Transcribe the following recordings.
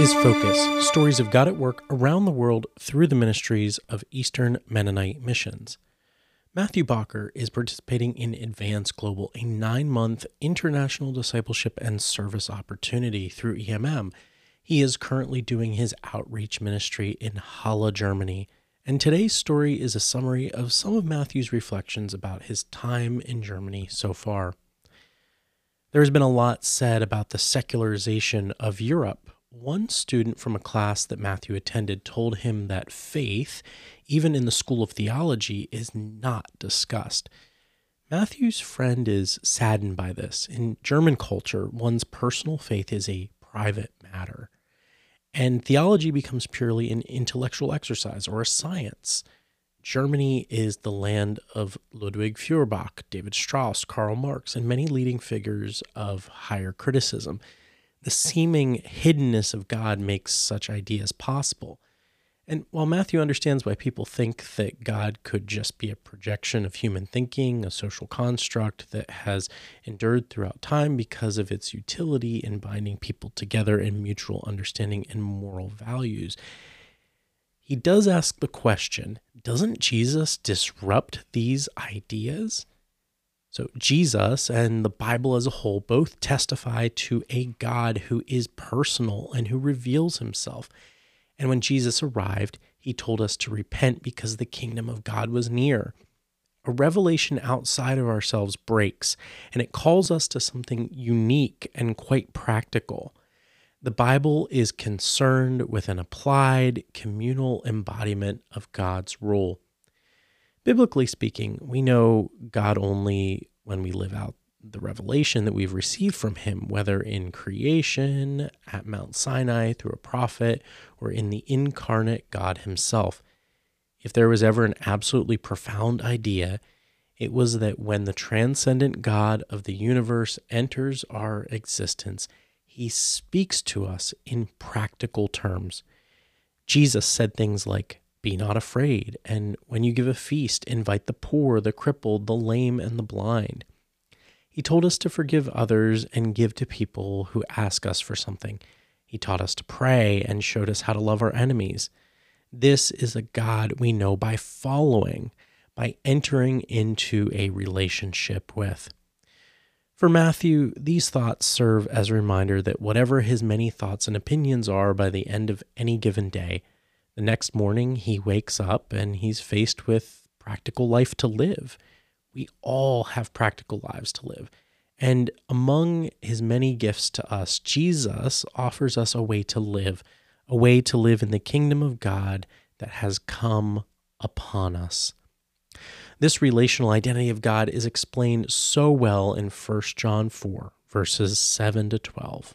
is Focus Stories of God at Work around the world through the ministries of Eastern Mennonite Missions. Matthew Baugher is participating in Advance Global, a nine month international discipleship and service opportunity through EMM. He is currently doing his outreach ministry in Halle, Germany. And today's story is a summary of some of Matthew's reflections about his time in Germany so far. There's been a lot said about the secularization of Europe one student from a class that Matthew attended told him that faith, even in the school of theology, is not discussed. Matthew's friend is saddened by this. In German culture, one's personal faith is a private matter, and theology becomes purely an intellectual exercise or a science. Germany is the land of Ludwig Feuerbach, David Strauss, Karl Marx, and many leading figures of higher criticism the seeming hiddenness of God makes such ideas possible. And while Matthew understands why people think that God could just be a projection of human thinking, a social construct that has endured throughout time because of its utility in binding people together in mutual understanding and moral values, he does ask the question doesn't Jesus disrupt these ideas? So, Jesus and the Bible as a whole both testify to a God who is personal and who reveals himself. And when Jesus arrived, he told us to repent because the kingdom of God was near. A revelation outside of ourselves breaks, and it calls us to something unique and quite practical. The Bible is concerned with an applied communal embodiment of God's rule. Biblically speaking, we know God only when we live out the revelation that we've received from him, whether in creation, at Mount Sinai through a prophet, or in the incarnate God himself. If there was ever an absolutely profound idea, it was that when the transcendent God of the universe enters our existence, he speaks to us in practical terms. Jesus said things like, be not afraid. And when you give a feast, invite the poor, the crippled, the lame, and the blind. He told us to forgive others and give to people who ask us for something. He taught us to pray and showed us how to love our enemies. This is a God we know by following, by entering into a relationship with. For Matthew, these thoughts serve as a reminder that whatever his many thoughts and opinions are by the end of any given day, the next morning, he wakes up and he's faced with practical life to live. We all have practical lives to live. And among his many gifts to us, Jesus offers us a way to live, a way to live in the kingdom of God that has come upon us. This relational identity of God is explained so well in 1 John 4, verses 7 to 12.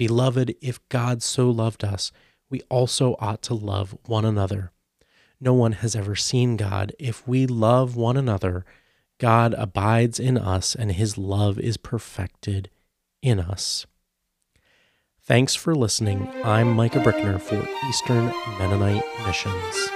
Beloved, if God so loved us, we also ought to love one another. No one has ever seen God. If we love one another, God abides in us and his love is perfected in us. Thanks for listening. I'm Micah Brickner for Eastern Mennonite Missions.